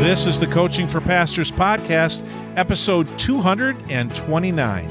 This is the Coaching for Pastors podcast, episode 229.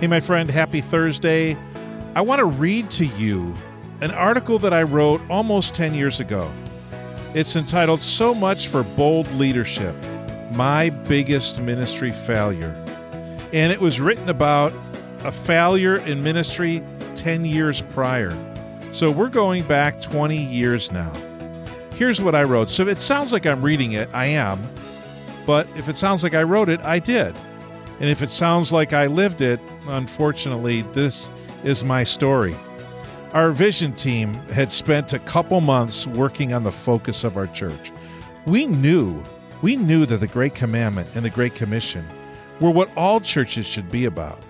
Hey, my friend, happy Thursday. I want to read to you an article that I wrote almost 10 years ago. It's entitled So Much for Bold Leadership My Biggest Ministry Failure. And it was written about a failure in ministry 10 years prior. So we're going back 20 years now. Here's what I wrote. So if it sounds like I'm reading it, I am. But if it sounds like I wrote it, I did. And if it sounds like I lived it, unfortunately, this is my story. Our vision team had spent a couple months working on the focus of our church. We knew, we knew that the Great Commandment and the Great Commission were what all churches should be about.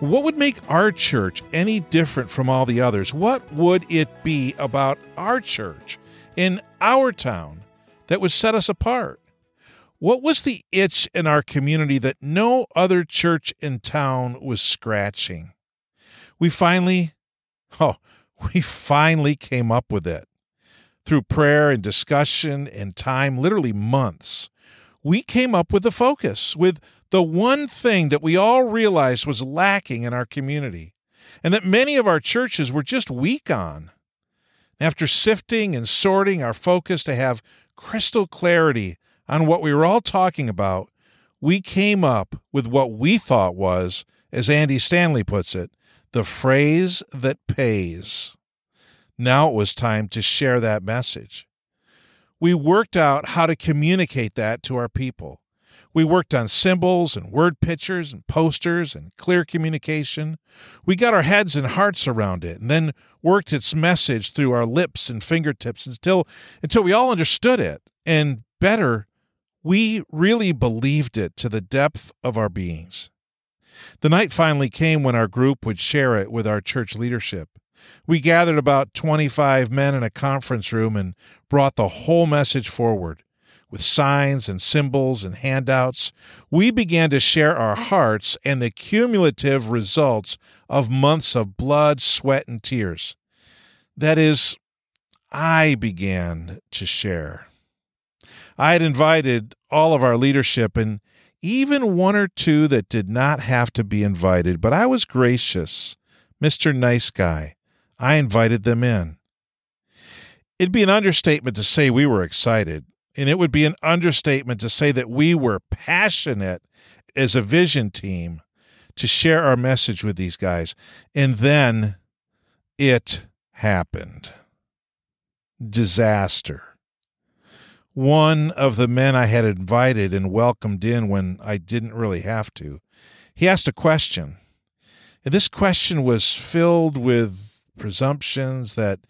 What would make our church any different from all the others? What would it be about our church in our town that would set us apart? What was the itch in our community that no other church in town was scratching? We finally, oh, we finally came up with it. Through prayer and discussion and time, literally months, we came up with the focus, with the one thing that we all realized was lacking in our community and that many of our churches were just weak on. After sifting and sorting our focus to have crystal clarity on what we were all talking about, we came up with what we thought was, as Andy Stanley puts it, the phrase that pays. Now it was time to share that message. We worked out how to communicate that to our people. We worked on symbols and word pictures and posters and clear communication. We got our heads and hearts around it and then worked its message through our lips and fingertips until until we all understood it and better we really believed it to the depth of our beings. The night finally came when our group would share it with our church leadership. We gathered about 25 men in a conference room and brought the whole message forward with signs and symbols and handouts, we began to share our hearts and the cumulative results of months of blood, sweat, and tears. That is, I began to share. I had invited all of our leadership and even one or two that did not have to be invited, but I was gracious. Mr. Nice Guy. I invited them in. It'd be an understatement to say we were excited and it would be an understatement to say that we were passionate as a vision team to share our message with these guys. And then it happened disaster. One of the men I had invited and welcomed in when I didn't really have to, he asked a question. And this question was filled with presumptions that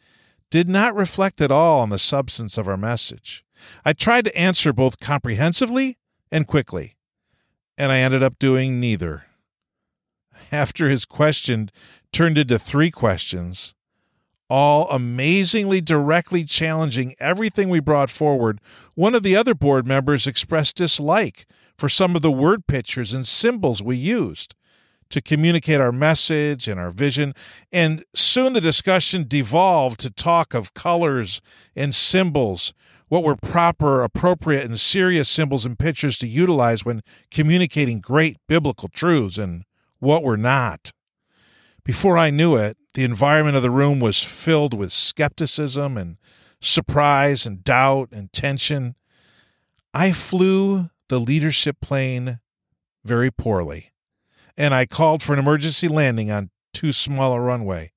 did not reflect at all on the substance of our message. I tried to answer both comprehensively and quickly, and I ended up doing neither. After his question turned into three questions, all amazingly directly challenging everything we brought forward, one of the other board members expressed dislike for some of the word pictures and symbols we used to communicate our message and our vision. And soon the discussion devolved to talk of colors and symbols what were proper, appropriate, and serious symbols and pictures to utilize when communicating great biblical truths and what were not. Before I knew it, the environment of the room was filled with skepticism and surprise and doubt and tension. I flew the leadership plane very poorly, and I called for an emergency landing on too small a runway.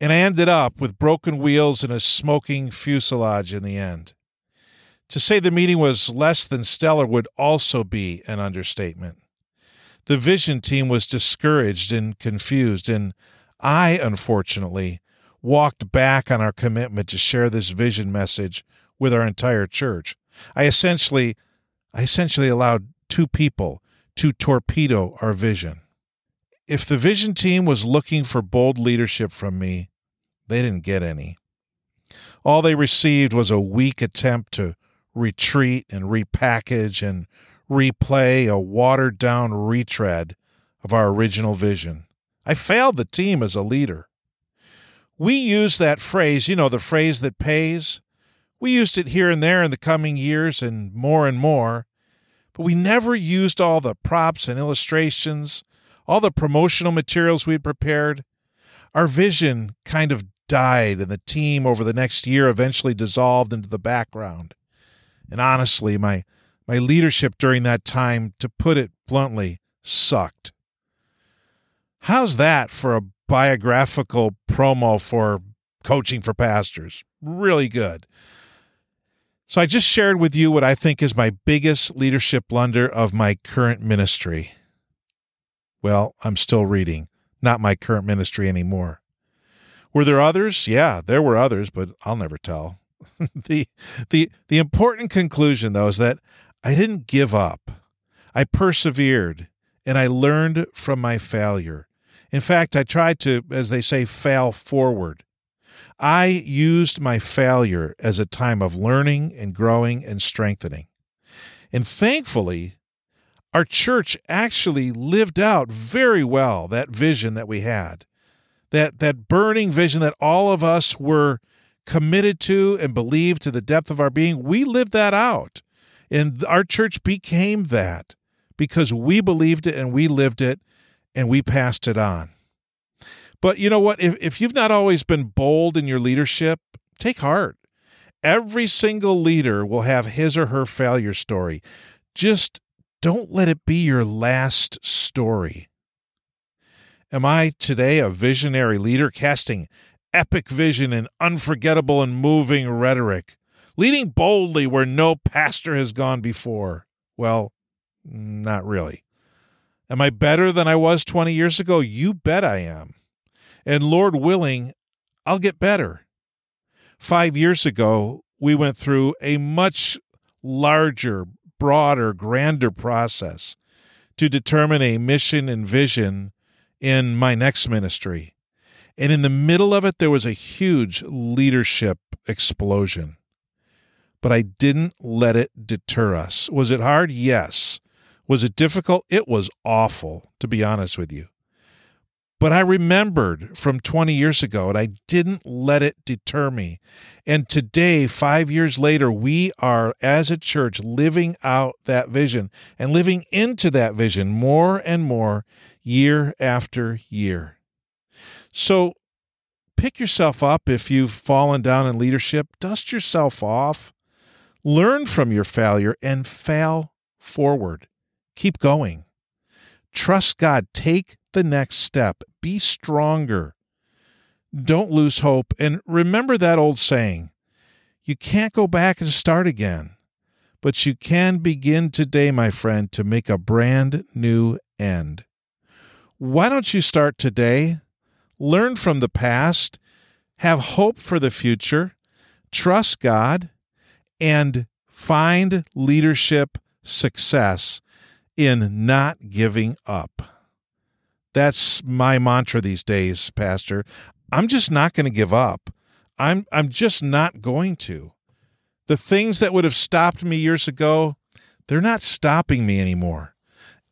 And I ended up with broken wheels and a smoking fuselage in the end. To say the meeting was less than stellar would also be an understatement. The vision team was discouraged and confused, and I, unfortunately, walked back on our commitment to share this vision message with our entire church. I essentially I essentially allowed two people to torpedo our vision. If the vision team was looking for bold leadership from me, they didn't get any. All they received was a weak attempt to retreat and repackage and replay a watered down retread of our original vision. I failed the team as a leader. We used that phrase, you know, the phrase that pays, We used it here and there in the coming years and more and more, but we never used all the props and illustrations, all the promotional materials we'd prepared. Our vision kind of died, and the team over the next year eventually dissolved into the background. And honestly, my, my leadership during that time, to put it bluntly, sucked. How's that for a biographical promo for coaching for pastors? Really good. So I just shared with you what I think is my biggest leadership blunder of my current ministry. Well, I'm still reading, not my current ministry anymore. Were there others? Yeah, there were others, but I'll never tell. the the the important conclusion though is that I didn't give up. I persevered and I learned from my failure. In fact, I tried to, as they say, fail forward. I used my failure as a time of learning and growing and strengthening. And thankfully, our church actually lived out very well that vision that we had. That that burning vision that all of us were committed to and believed to the depth of our being, we lived that out. And our church became that because we believed it and we lived it and we passed it on. But you know what? If, if you've not always been bold in your leadership, take heart. Every single leader will have his or her failure story. Just don't let it be your last story. Am I today a visionary leader casting epic vision and unforgettable and moving rhetoric, leading boldly where no pastor has gone before? Well, not really. Am I better than I was 20 years ago? You bet I am. And Lord willing, I'll get better. Five years ago, we went through a much larger, broader, grander process to determine a mission and vision in my next ministry. And in the middle of it, there was a huge leadership explosion. But I didn't let it deter us. Was it hard? Yes. Was it difficult? It was awful, to be honest with you. But I remembered from 20 years ago and I didn't let it deter me. And today, five years later, we are, as a church, living out that vision and living into that vision more and more year after year. So pick yourself up if you've fallen down in leadership, dust yourself off, learn from your failure, and fail forward. Keep going. Trust God. Take the next step. Be stronger. Don't lose hope. And remember that old saying you can't go back and start again, but you can begin today, my friend, to make a brand new end. Why don't you start today? Learn from the past, have hope for the future, trust God, and find leadership success in not giving up. That's my mantra these days, Pastor. I'm just not going to give up. I'm I'm just not going to. The things that would have stopped me years ago, they're not stopping me anymore.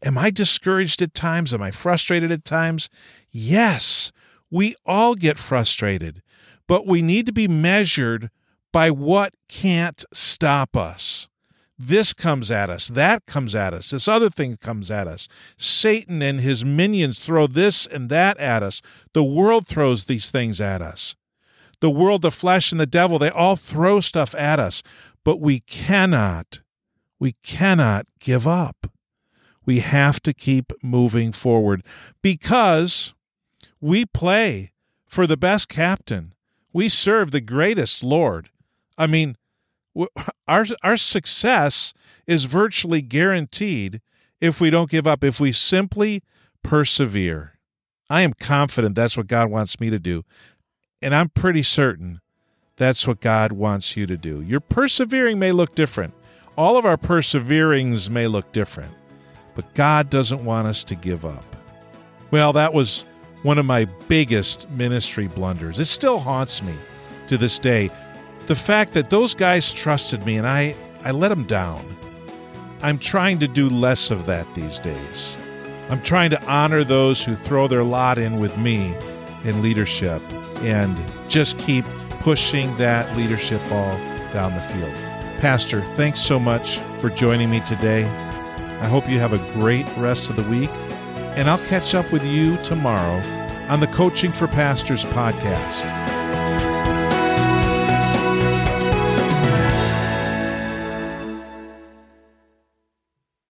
Am I discouraged at times? Am I frustrated at times? Yes, we all get frustrated, but we need to be measured by what can't stop us this comes at us, that comes at us, this other thing comes at us. Satan and his minions throw this and that at us. The world throws these things at us. The world, the flesh, and the devil, they all throw stuff at us. But we cannot, we cannot give up. We have to keep moving forward because we play for the best captain. We serve the greatest Lord. I mean, our our success is virtually guaranteed if we don't give up if we simply persevere i am confident that's what god wants me to do and i'm pretty certain that's what god wants you to do your persevering may look different all of our perseverings may look different but god doesn't want us to give up well that was one of my biggest ministry blunders it still haunts me to this day the fact that those guys trusted me and I, I let them down. I'm trying to do less of that these days. I'm trying to honor those who throw their lot in with me in leadership and just keep pushing that leadership ball down the field. Pastor, thanks so much for joining me today. I hope you have a great rest of the week, and I'll catch up with you tomorrow on the Coaching for Pastors podcast.